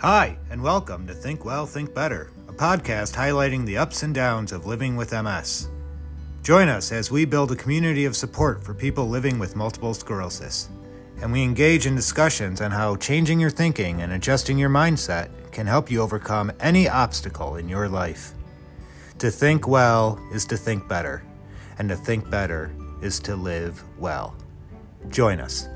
Hi, and welcome to Think Well, Think Better, a podcast highlighting the ups and downs of living with MS. Join us as we build a community of support for people living with multiple sclerosis, and we engage in discussions on how changing your thinking and adjusting your mindset can help you overcome any obstacle in your life. To think well is to think better, and to think better is to live well. Join us.